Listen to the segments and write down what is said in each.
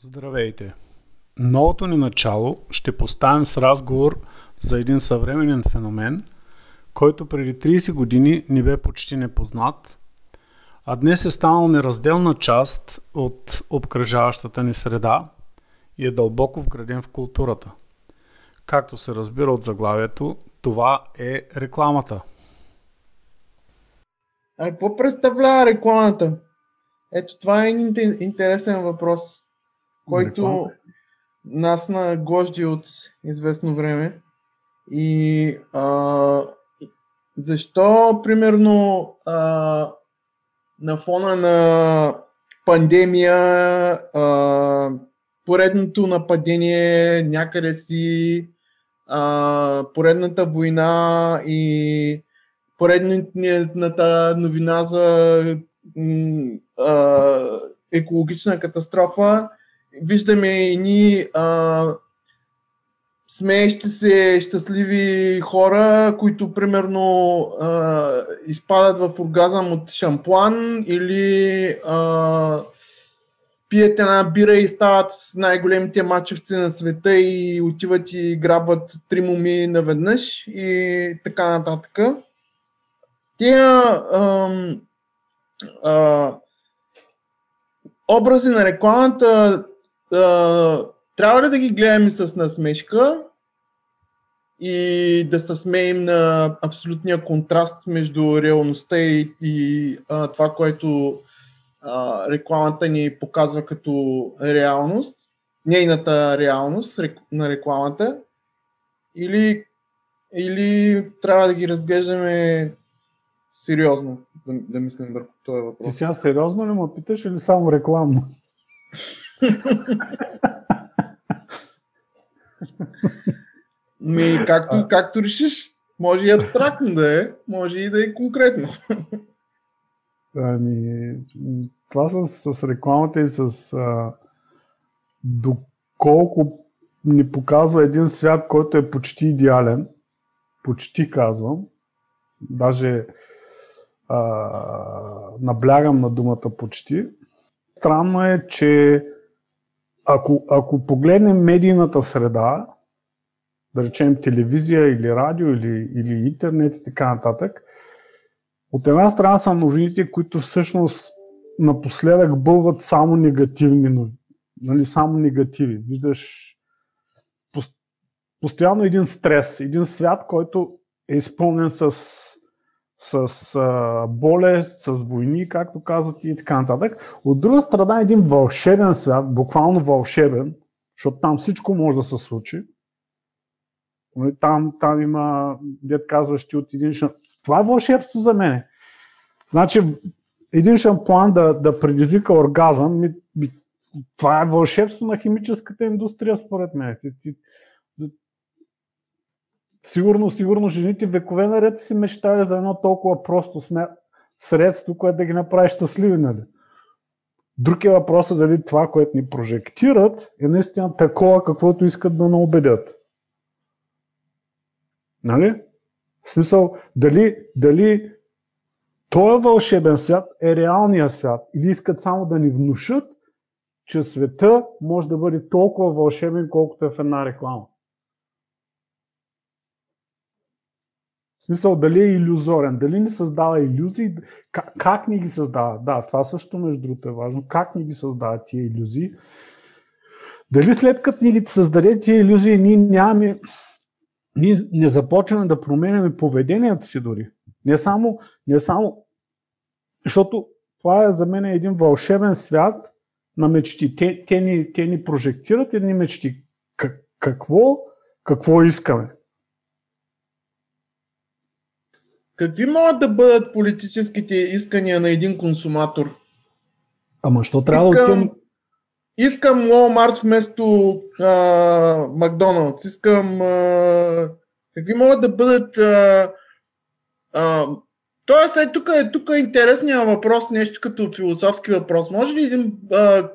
Здравейте! Новото ни начало ще поставим с разговор за един съвременен феномен, който преди 30 години ни бе почти непознат, а днес е станал неразделна част от обкръжаващата ни среда и е дълбоко вграден в културата. Както се разбира от заглавието, това е рекламата. А какво представлява рекламата? Ето това е интересен въпрос който нас на гожди от известно време. И а, защо, примерно, а, на фона на пандемия, а, поредното нападение някъде си, а, поредната война и поредната новина за а, екологична катастрофа, виждаме едни а, смеещи се щастливи хора, които примерно а, изпадат в оргазъм от шампуан или а, пият една бира и стават най-големите мачевци на света и отиват и грабват три моми наведнъж и така нататък. Тия а, а, образи на рекламата трябва ли да ги гледаме с насмешка и да се смеем на абсолютния контраст между реалността и, и а, това, което а, рекламата ни показва като реалност, нейната реалност на рекламата, или, или трябва да ги разглеждаме сериозно, да, да мислим върху този въпрос. Ти сега сериозно ли му питаш или само рекламно? Ми, както, както решиш. Може и абстрактно да е, може и да е конкретно. Ами, това с, с рекламата и с а, доколко ни показва един свят, който е почти идеален, почти казвам, даже а, наблягам на думата почти. Странно е, че ако, ако погледнем медийната среда, да речем телевизия или радио или, или интернет и така нататък, от една страна са новините, които всъщност напоследък бълват само негативни новини. Нали, само негативи. Виждаш постоянно един стрес, един свят, който е изпълнен с с а, болест, с войни, както казват и така нататък. От друга страна един вълшебен свят, буквално вълшебен, защото там всичко може да се случи. Нали, там, там има, дед казващи от един шампуан. Това е вълшебство за мен. Значи, един шампуан да, да предизвика оргазъм, ми, ми, това е вълшебство на химическата индустрия, според мен. Ти, ти, Сигурно, сигурно жените векове наред си мечтали за едно толкова просто средство, което да ги направи щастливи, нали? Друг е дали това, което ни прожектират, е наистина такова, каквото искат да наубедят. Нали? В смисъл, дали, дали този вълшебен свят е реалния свят или искат само да ни внушат, че света може да бъде толкова вълшебен, колкото е в една реклама. Смисъл дали е иллюзорен, дали ни създава иллюзии, как, как ни ги създава. Да, това също между другото е важно. Как ни ги създава тия иллюзии. Дали след като ни ги създаде тия иллюзии, ние нямаме, ние не започваме да променяме поведението си дори. Не само, не само, защото това е за мен един вълшебен свят на мечти. Те, те, ни, те ни прожектират едни мечти. Как, какво, какво искаме? Какви могат да бъдат политическите искания на един консуматор? Ама що трябва искам, да Искам Walmart вместо а, Макдоналдс. Искам... А, какви могат да бъдат... А, а, Тоест, е, тук, е, тук е интересният въпрос, нещо като философски въпрос. Може ли един а,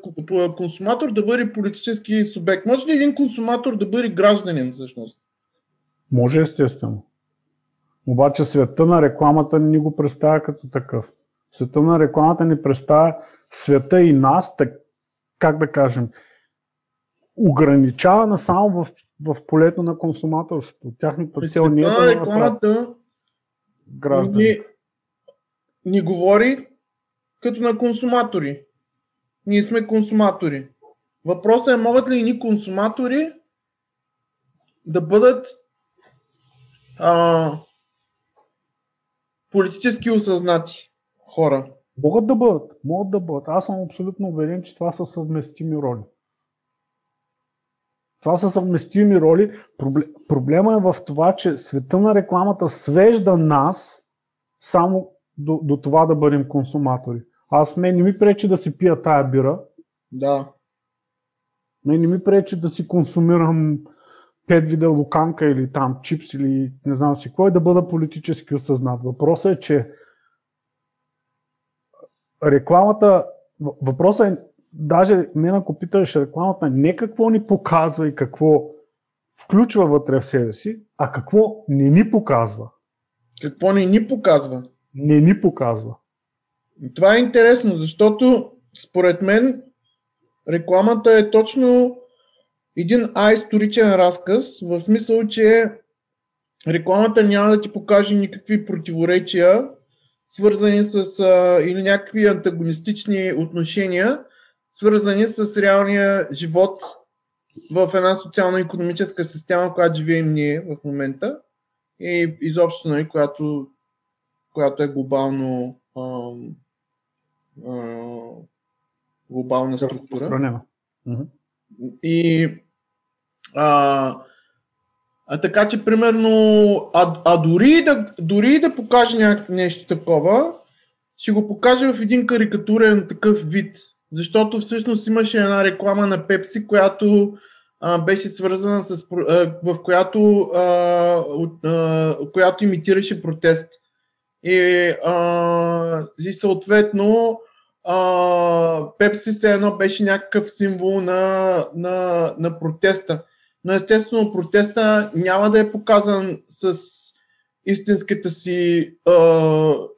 консуматор да бъде политически субект? Може ли един консуматор да бъде гражданин всъщност? Може, естествено. Обаче света на рекламата ни го представя като такъв. Света на рекламата ни представя света и нас, так, как да кажем, ограничавана само в, в полето на консуматорството. Тяхната цел не е да рекламата граждани. Ни, ни говори като на консуматори. Ние сме консуматори. Въпросът е, могат ли ни консуматори да бъдат а, политически осъзнати хора? Могат да бъдат. Могат да бъдат. Аз съм абсолютно уверен, че това са съвместими роли. Това са съвместими роли. Проблема е в това, че света на рекламата свежда нас само до, до това да бъдем консуматори. Аз мен не ми пречи да си пия тая бира. Да. Мен не ми пречи да си консумирам пет вида луканка или там чипс или не знам си кой да бъда политически осъзнат. Въпросът е, че рекламата, въпросът е, даже мен ако питаш рекламата, не какво ни показва и какво включва вътре в себе си, а какво не ни показва. Какво не ни показва? Не ни показва. Това е интересно, защото според мен рекламата е точно един аисторичен разказ, в смисъл, че рекламата няма да ти покаже никакви противоречия, свързани с а, или някакви антагонистични отношения, свързани с реалния живот в една социално-економическа система, която живеем ние в момента и изобщо, нали, която, която е глобално а, а, глобална структура. И а, а така че, примерно, а, а дори, да, дори да покаже някакво нещо такова, ще го покаже в един карикатурен такъв вид. Защото всъщност имаше една реклама на Пепси, която а, беше свързана с. А, в която, а, а, която имитираше протест. И, а, и съответно Пепси се едно беше някакъв символ на, на, на протеста. Но естествено протеста няма да е показан с истинската си а,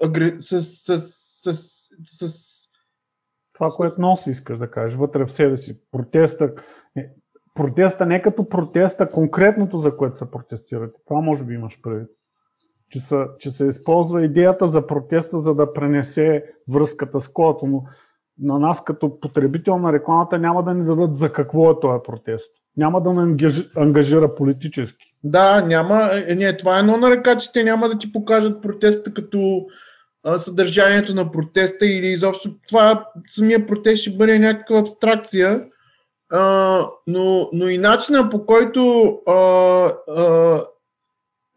агре... с, с, с, с, с това, което носи, искаш да кажеш, вътре в себе си. Протеста, не, протеста не като протеста, конкретното, за което се протестирате. Това може би имаш предвид че, са, че се използва идеята за протеста, за да пренесе връзката с колата, но на нас като потребител на рекламата няма да ни дадат за какво е този протест. Няма да ни ангажира политически. Да, няма. Е, не, това е едно на ръка, че те няма да ти покажат протеста като а, съдържанието на протеста или изобщо това самия протест ще бъде някаква абстракция. А, но, но и начина по който а, а,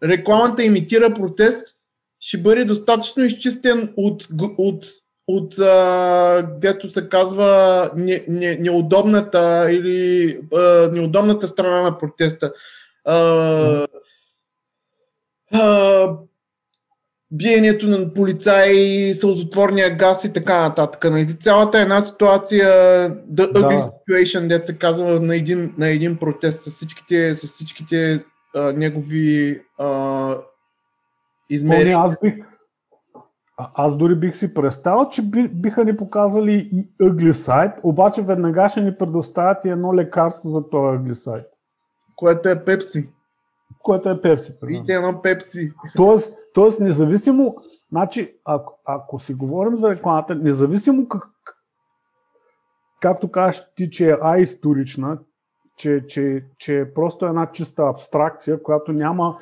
рекламата имитира протест, ще бъде достатъчно изчистен от, от, от а, дето се казва не, не, неудобната или а, неудобната страна на протеста. А, а, биението на полицаи, сълзотворния газ и така нататък. Нали? Цялата една ситуация, the ugly да. situation, дето се казва на един, на един протест с всичките, с всичките а, негови а, измерения. Аз бих, аз дори бих си представил, че би, биха ни показали и ъгли сайт, обаче веднага ще ни предоставят и едно лекарство за този ъгли сайт. Което е пепси. Което е пепси. Видите едно пепси. Тоест, тоест независимо, значи, ако, ако си говорим за рекламата, независимо как, както кажеш ти, че е аисторична, че, че, че е просто една чиста абстракция, която няма.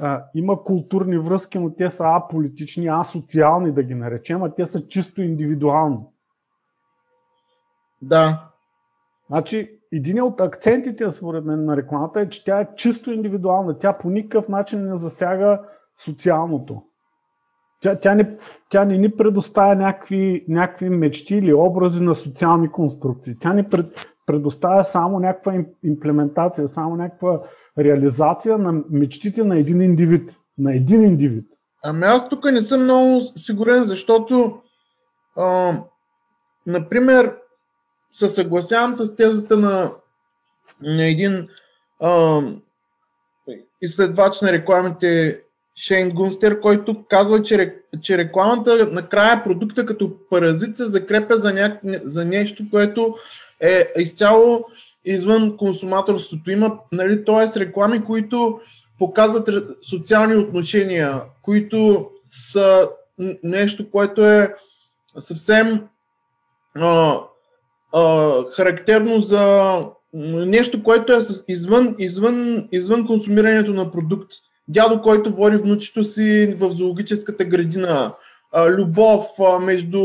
А, има културни връзки, но те са аполитични, асоциални да ги наречем, а те са чисто индивидуални. Да. Значи, един от акцентите, според мен, на рекламата е, че тя е чисто индивидуална. Тя по никакъв начин не засяга социалното. Тя, тя, не, тя не ни предоставя някакви, някакви мечти или образи на социални конструкции. Тя ни пред, предоставя само някаква имплементация, само някаква реализация на мечтите на един индивид. На един индивид. Ами аз тук не съм много сигурен, защото а, например се съгласявам с тезата на, на един а, изследвач на рекламите Шейн Гунстер, който казва, че, че рекламата накрая продукта като паразит се закрепя за, ня... за нещо, което е изцяло извън консуматорството. Има, нали, т.е. реклами, които показват социални отношения, които са нещо, което е съвсем а, а, характерно за нещо, което е извън, извън, извън консумирането на продукт. Дядо, който води внучето си в зоологическата градина. Любов между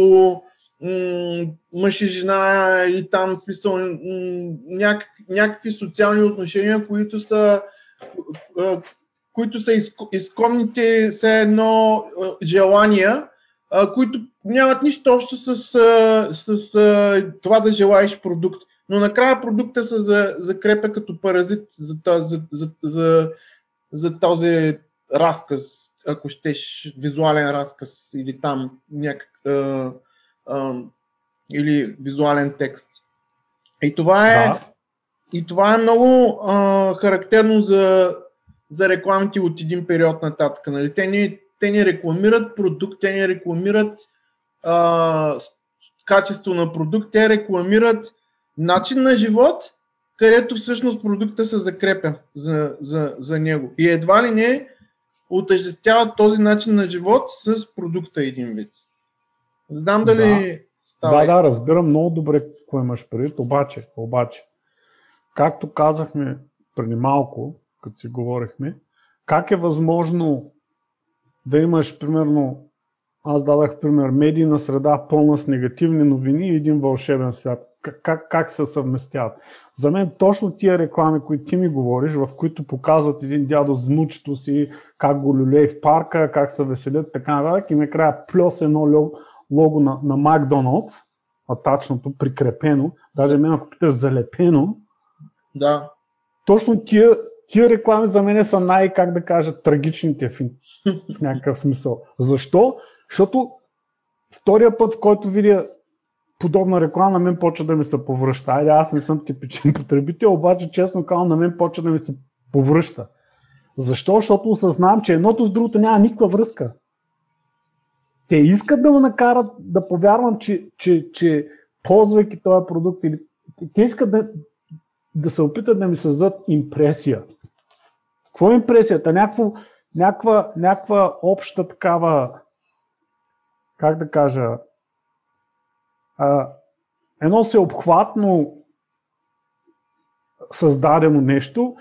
мъж и там смисъл няк, някакви социални отношения, които са които са изконните все едно желания, които нямат нищо общо с, с, с това да желаеш продукт. Но накрая продукта се за, закрепя като паразит за, за, за, за, за този разказ, ако щеш визуален разказ или там някак, а, или визуален текст. И това е, да. и това е много а, характерно за, за рекламите от един период нататък. Нали? Те, ни, те ни рекламират продукт, те ни рекламират а, качество на продукт, те рекламират начин на живот, където всъщност продукта се закрепя за, за, за него. И едва ли не отъждествяват този начин на живот с продукта един вид. Знам дали да. става. Да, да, разбирам много добре какво имаш предвид, обаче, обаче, както казахме преди малко, като си говорихме, как е възможно да имаш, примерно, аз дадах пример, медийна среда пълна с негативни новини и един вълшебен свят. Как, как, как се съвместяват? За мен точно тия реклами, които ти ми говориш, в които показват един дядо с внучето си, как го люлей в парка, как се веселят, така нататък, и накрая плюс едно лого на, на Макдоналдс, атачното, прикрепено, даже мен ако питаш залепено, да. точно тия, тия реклами за мен са най, как да кажа, трагичните в, в някакъв смисъл. Защо? Защото втория път, в който видя подобна реклама, на мен почва да ми се повръща. Айде, аз не съм типичен потребител, обаче честно казвам, на мен почва да ми се повръща. Защо? Защото осъзнавам, че едното с другото няма никаква връзка. Те искат да ме накарат да повярвам, че, че, че ползвайки този продукт, или те искат да, да се опитат да ми създадат импресия. Какво е импресията? Някаква, някаква, някаква обща такава, как да кажа, а, едно всеобхватно създадено нещо,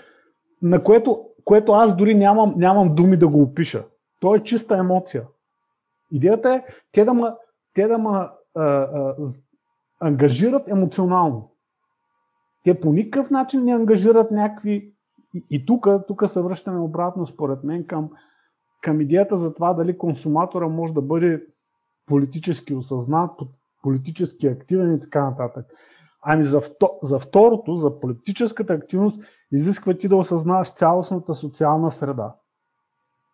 на което, което аз дори нямам, нямам думи да го опиша. То е чиста емоция. Идеята е те да ме, те да ма, а, а, ангажират емоционално. Те по никакъв начин не ангажират някакви. И, и тук, се връщаме обратно, според мен, към, към идеята за това дали консуматора може да бъде политически осъзнат, политически активен и така нататък. Ами за, за второто, за политическата активност, изисква ти да осъзнаваш цялостната социална среда.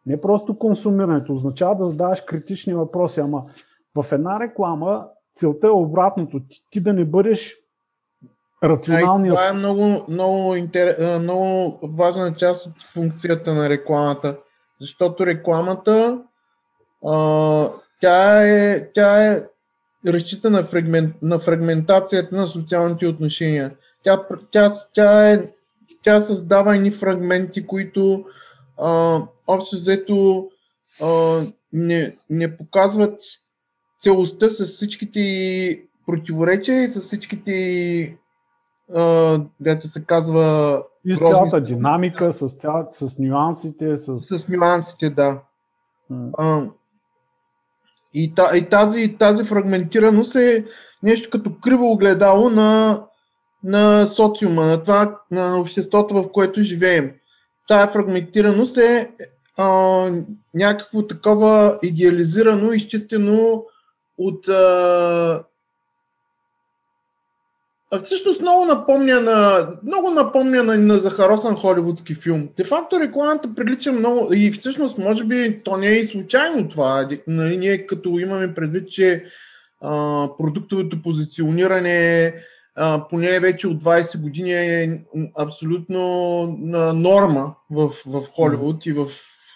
Не просто консумирането, означава да задаваш критични въпроси, ама в една реклама целта е обратното. Ти, ти да не бъдеш рационалния. Това е много, много, интер... много важна част от функцията на рекламата. Защото рекламата а, тя, е, тя е разчита на, фрагмент, на фрагментацията на социалните отношения. Тя, тя, тя, е, тя създава едни фрагменти, които а, общо взето а, не, не показват целостта с всичките противоречия и с всичките дето се казва и с цялата динамика, с, цял, с нюансите. С... с нюансите, да. А, и, и тази, тази фрагментираност е нещо като криво огледало на, на социума, на това, на обществото, в което живеем. Тая фрагментираност е а, някакво такова идеализирано, изчистено от а, всъщност много напомня на, много напомня на, на захаросан холивудски филм. Де факто рекламата прилича много и всъщност може би то не е и случайно това. Нали, ние като имаме предвид, че а, продуктовото позициониране а, поне вече от 20 години е абсолютно норма в, в Холивуд и в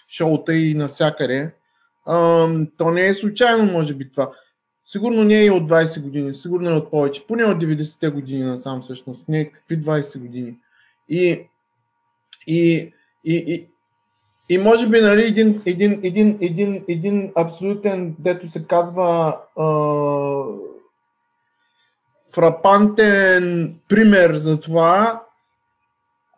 шоута и навсякъде. То не е случайно може би това. Сигурно не е и от 20 години, сигурно е от повече, поне от 90-те години насам всъщност, не какви 20 години. И, и, и, и, и може би нали, един, един, един, един, един абсолютен, дето се казва а, фрапантен пример за това,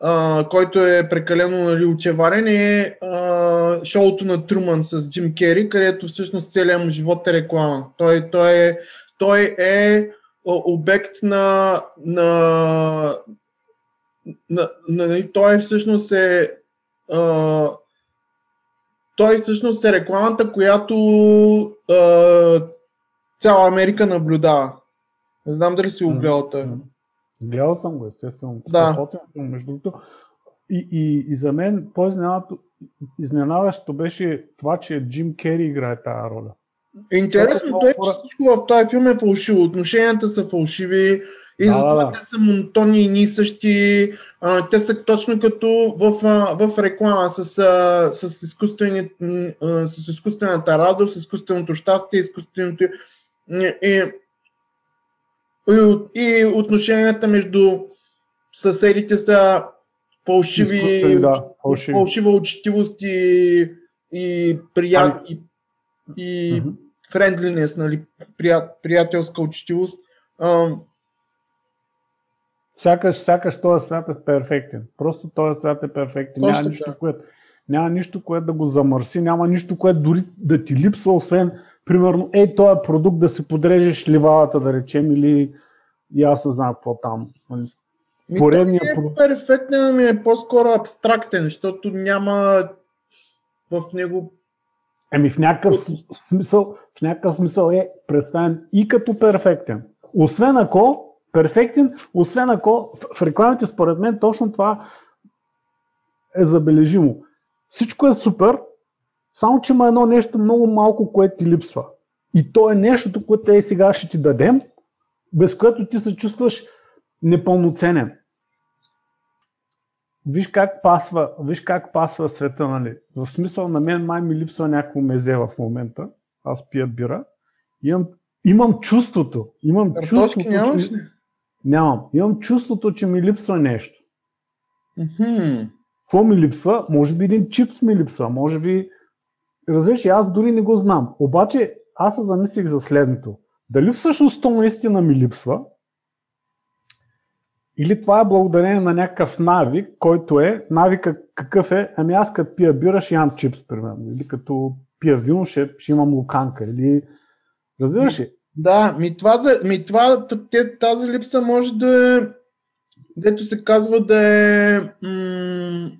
а, който е прекалено нали, очеварен, е а, шоуто на Труман с Джим Кери, където всъщност целият му живот е реклама. Той, той, е, той е обект на, на, на, на, на той всъщност е а, той всъщност е рекламата, която а, цяла Америка наблюдава. Не знам дали си го гледал той. Гледал съм го, естествено. Да. Между другото. И, и, и за мен по-изненадващо беше това, че Джим Кери играе тази роля. Интересното е, че всичко в този филм е фалшиво. Отношенията са фалшиви, и да, затова да. те са монотонни и ни същи. А, те са точно като в, в реклама с, с, с, изкуствената радост, с изкуственото щастие, изкуственото. И, и, и отношенията между съседите са фалшиви, да, фалшиви. фалшива учтивост и, и, прият, ами... и, и uh-huh. френдлинес, нали, прият, приятелска учтивост. А, сякаш, сякаш този свят е перфектен. Просто този свят е перфектен. Няма нищо, което, няма нищо, което да го замърси, няма нищо, което дори да ти липсва, освен, примерно, ей, този продукт да си подрежеш ливалата, да речем, или и аз не знам какво там. Нали? Поредният е продукт. Перфектен ми е по-скоро абстрактен, защото няма в него Еми в някакъв смисъл, в някакъв смисъл е представен и като перфектен. Освен ако перфектен, освен ако в рекламите според мен точно това е забележимо. Всичко е супер, само че има едно нещо много малко, което ти липсва. И то е нещото, което е сега ще ти дадем, без което ти се чувстваш непълноценен. Виж как пасва, виж как пасва света, нали? В смисъл на мен май ми липсва някакво мезе в момента. Аз пия бира. Имам, имам чувството. Имам Картошки чувството, нямаш че... Нямам. Имам чувството, че ми липсва нещо. Mm-hmm. Какво ми липсва? Може би един чипс ми липсва. Може би... Разбираш, аз дори не го знам. Обаче аз се замислих за следното. Дали всъщност то наистина ми липсва? Или това е благодарение на някакъв навик, който е, навика какъв е, ами аз като пия бира ще ям чипс, примерно. Или като пия вино ще, ще имам луканка. Или... Разбираш ли? Да, ми това, ми това тази липса може да е, дето се казва да е, м-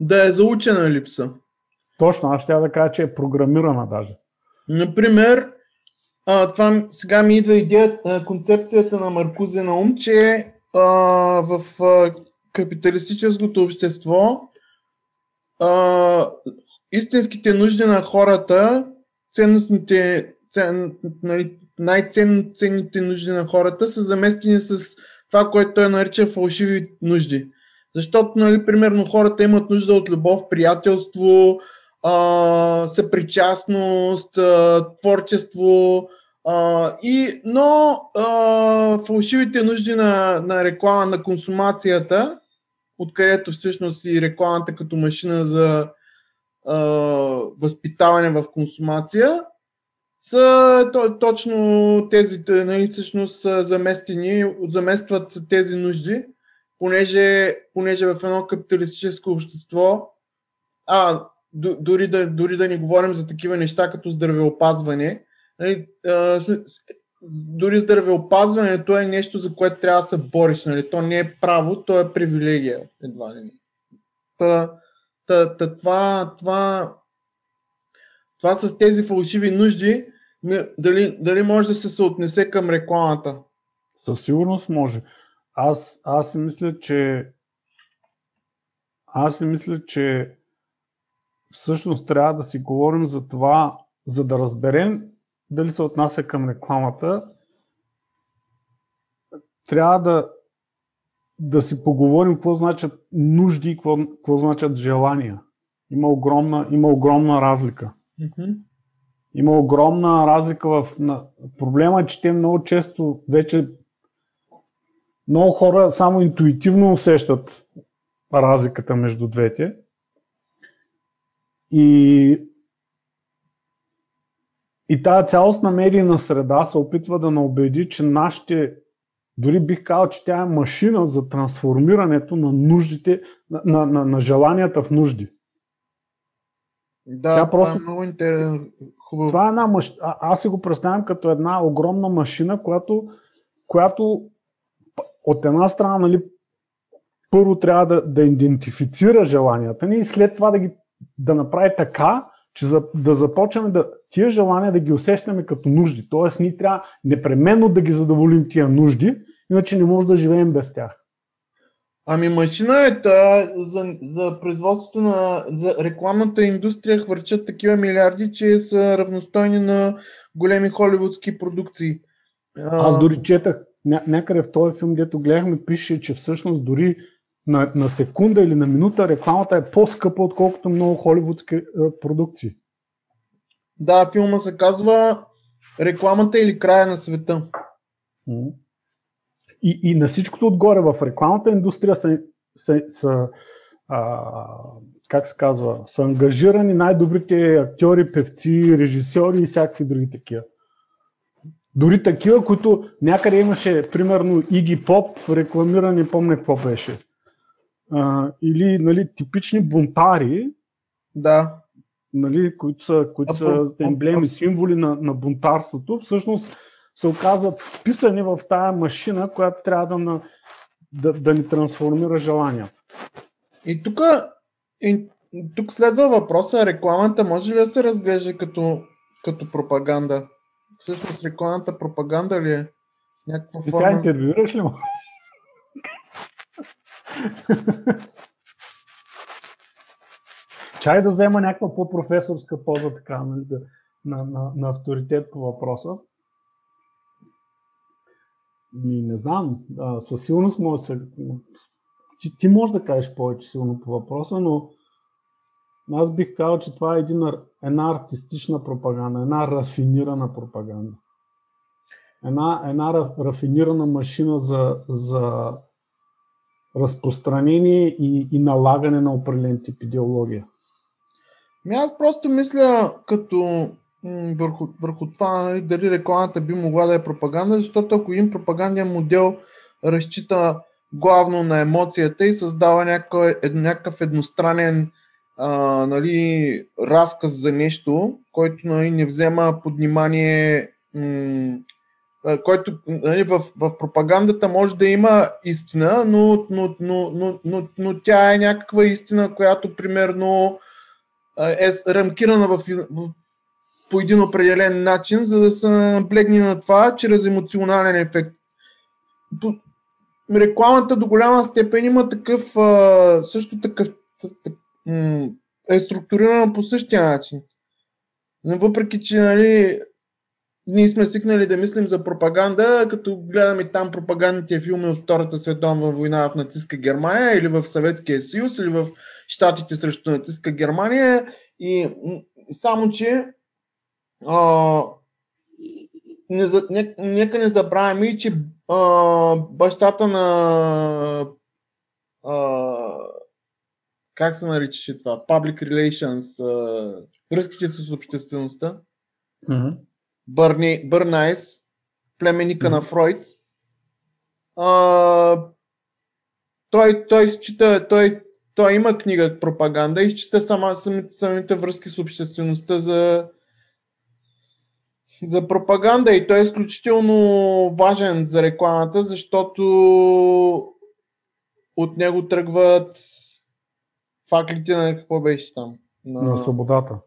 да е заучена липса. Точно, аз ще да кажа, че е програмирана даже. Например, а, това сега ми идва идея, концепцията на Маркузе на ум, че а, в а, капиталистическото общество а, истинските нужди на хората, ценностните, цен, нали, най-ценните нужди на хората са заместени с това, което той нарича фалшиви нужди. Защото, нали, примерно, хората имат нужда от любов, приятелство, съпричастност, творчество, а, и, но а, фалшивите нужди на, на реклама на консумацията, откъдето всъщност и рекламата като машина за а, възпитаване в консумация, са то, точно тези, нали, всъщност заместени, заместват тези нужди, понеже, понеже в едно капиталистическо общество, а, дори да, дори да не говорим за такива неща като здравеопазване, нали, а, дори здравеопазването е нещо, за което трябва да се бориш. Нали? То не е право, то е привилегия. Едва ли не. Та, та, та, това, това, това с тези фалшиви нужди, дали, дали може да се съотнесе към рекламата? Със сигурност може. Аз, аз мисля, че аз мисля, че всъщност трябва да си говорим за това, за да разберем дали се отнася към рекламата, трябва да, да си поговорим какво значат нужди и какво, какво значат желания. Има огромна, има огромна разлика. Mm-hmm. Има огромна разлика в... На... Проблема е, че те много често вече много хора само интуитивно усещат разликата между двете. И, и тази цялостна медийна среда се опитва да наубеди, че нашите дори бих казал, че тя е машина за трансформирането на нуждите, на, на, на, на желанията в нужди. Да, тя просто... това е много интересно. Хубаво. Това е една маш... а, аз си го представям като една огромна машина, която, която от една страна, нали, първо трябва да, да идентифицира желанията ни и след това да, ги, да направи така, че за, да започнем да, тия желания да ги усещаме като нужди. Тоест, ние трябва непременно да ги задоволим тия нужди, иначе не може да живеем без тях. Ами машина е за, за производството на за рекламната индустрия хвърчат такива милиарди, че са равностойни на големи холивудски продукции. Аз дори четах ня, някъде в този филм, дето гледахме, пише, че всъщност дори на, на секунда или на минута рекламата е по-скъпа, отколкото много холивудски е, продукции. Да, филма се казва Рекламата или края на света. И, и на всичкото отгоре в рекламната индустрия са, са, са а, как се казва, са ангажирани най-добрите актьори, певци, режисьори и всякакви други такива. Дори такива, които някъде имаше, примерно, Иги Поп, рекламирани, помня какво беше. А, или нали, типични бунтари, да. нали, които са, които са емблеми, символи на, на бунтарството, всъщност се оказват вписани в тая машина, която трябва да, на, да, да ни трансформира желанията. И тук, и, тук следва въпроса, рекламата може ли да се разглежда като, като пропаганда? Всъщност рекламната пропаганда ли е? Някаква форма... сега интервюираш ли му? Чай да взема някаква по-професорска поза така, нали, на, на, на авторитет по въпроса. Ми, не знам. А, със сигурност може да се... Ти, ти можеш да кажеш повече силно по въпроса, но аз бих казал, че това е един, една артистична пропаганда, една рафинирана пропаганда. Една, една рафинирана машина за, за разпространение и, и налагане на определен тип идеология. Ми аз просто мисля като върху, върху това нали, дали рекламата би могла да е пропаганда, защото ако един пропаганден модел разчита главно на емоцията и създава някакъв, някакъв едностранен а, нали, разказ за нещо, който нали, не взема под внимание м- който нали, в, в пропагандата може да има истина, но, но, но, но, но, но тя е някаква истина, която примерно е рамкирана в, в, по един определен начин, за да се наблегне на това чрез емоционален ефект. Рекламата до голяма степен има такъв, също такъв, е структурирана по същия начин. Въпреки, че нали, ние сме свикнали да мислим за пропаганда, като гледаме там пропагандните филми от Втората световна война в нацистска Германия или в Съветския съюз или в Штатите срещу нацистска Германия. И само, че а, не, не, нека не забравяме и, че а, бащата на а, как се наричаше това? Public Relations, а, връзките с обществеността. Mm-hmm. Бърни, Бърнайс, племенника mm-hmm. на Фройд. А, той, той счита, той, той има книга пропаганда и счита сама, самите, самите връзки с обществеността за, за пропаганда и той е изключително важен за рекламата, защото от него тръгват факлите на какво беше там? На, на свободата.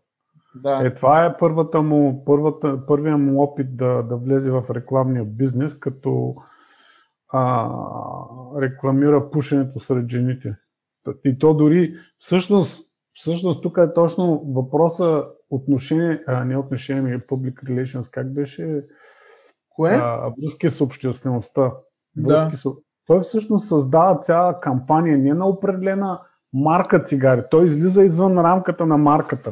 Да. Е, това е първата му, първата, първия му опит да, да влезе в рекламния бизнес, като а, рекламира пушенето сред жените. И то дори, всъщност, всъщност тук е точно въпроса отношение, а, не отношение, ми public relations, как беше? Кое? А, връзки с обществеността. Да. С... Той всъщност създава цяла кампания, не на определена марка цигари. Той излиза извън рамката на марката.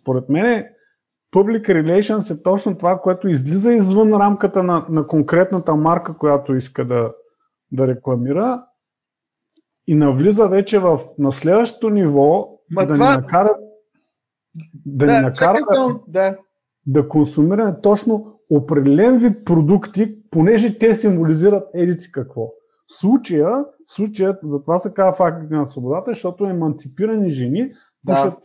Според мен Public Relations е точно това, което излиза извън рамката на, на конкретната марка, която иска да, да рекламира и навлиза вече в, на следващото ниво Ма да това- ни накара да, ни накара чакай да, да. да консумираме точно определен вид продукти, понеже те символизират еди си какво. В случая, в случая, затова се казва фактите на свободата, защото еманципирани жени Да. пушат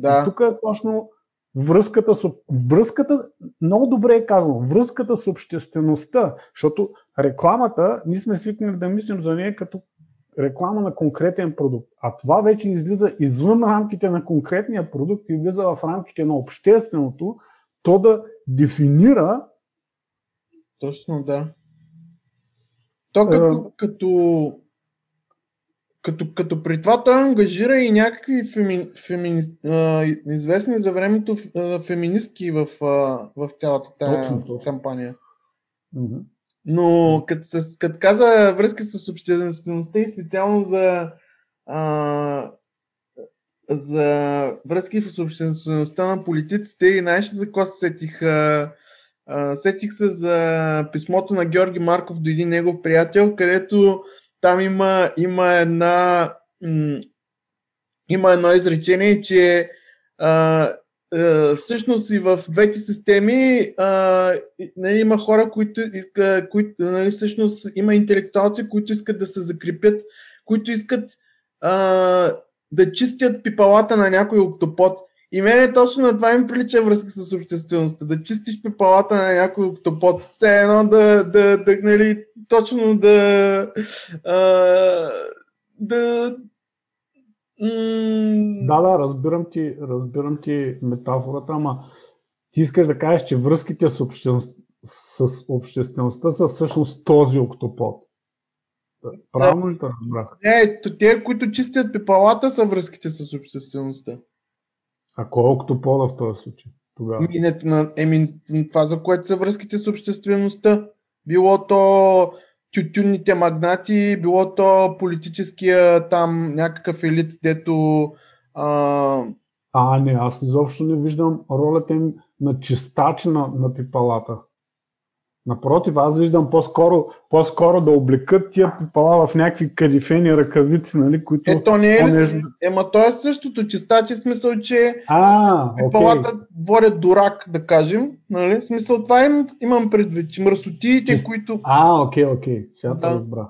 цигари. И Да. тук е точно връзката с, връзката, много добре е казано, връзката с обществеността, защото рекламата, ние сме свикнали да мислим за нея като реклама на конкретен продукт. А това вече излиза извън рамките на конкретния продукт и влиза в рамките на общественото, то да дефинира Точно, да. То като, като, като, като при това той ангажира и някакви феми, феми, а, известни за времето а, феминистки в, а, в цялата тази кампания. Но като, с, като каза връзка с обществеността и специално за, а, за връзки с обществеността на политиците и знаеш за какво се сетих? А, а, сетих се за писмото на Георги Марков до един негов приятел, където там има, има една има едно изречение, че а, а, всъщност и в двете системи а, нали, има хора, които, които нали, всъщност има интелектуалци, които искат да се закрепят, които искат а, да чистят пипалата на някой октопод. И мене точно на това им прилича връзка с обществеността. Да чистиш пипалата на някой октопод. Все едно да, да, да нали, точно да а, да м, Да, да, разбирам ти, разбирам ти метафората, ама ти искаш да кажеш, че връзките с, обществен... с обществеността са всъщност този октопод. Правилно ли те разбрах? Не, те, които чистят пепалата, са връзките с обществеността. А кой е октопода в този случай? Тогава. Еми, не, на, еми, това, за което са връзките с обществеността. Било то тютюнните магнати, било то политическия там някакъв елит, дето а, А, не, аз изобщо не виждам ролята им на чистач на, на пипалата. Напротив, аз виждам по-скоро, по-скоро да облекат тия пипала в някакви кадифени ръкавици, нали, които... ето не е ли? понеже- Ема то е същото. Чистачи в смисъл, че А, окей. пепалата водят дурак, да кажем. Нали? В смисъл, това им, имам предвид. че Мърсотиите, Чист- които... А, окей, окей. Сега Да. разбрах.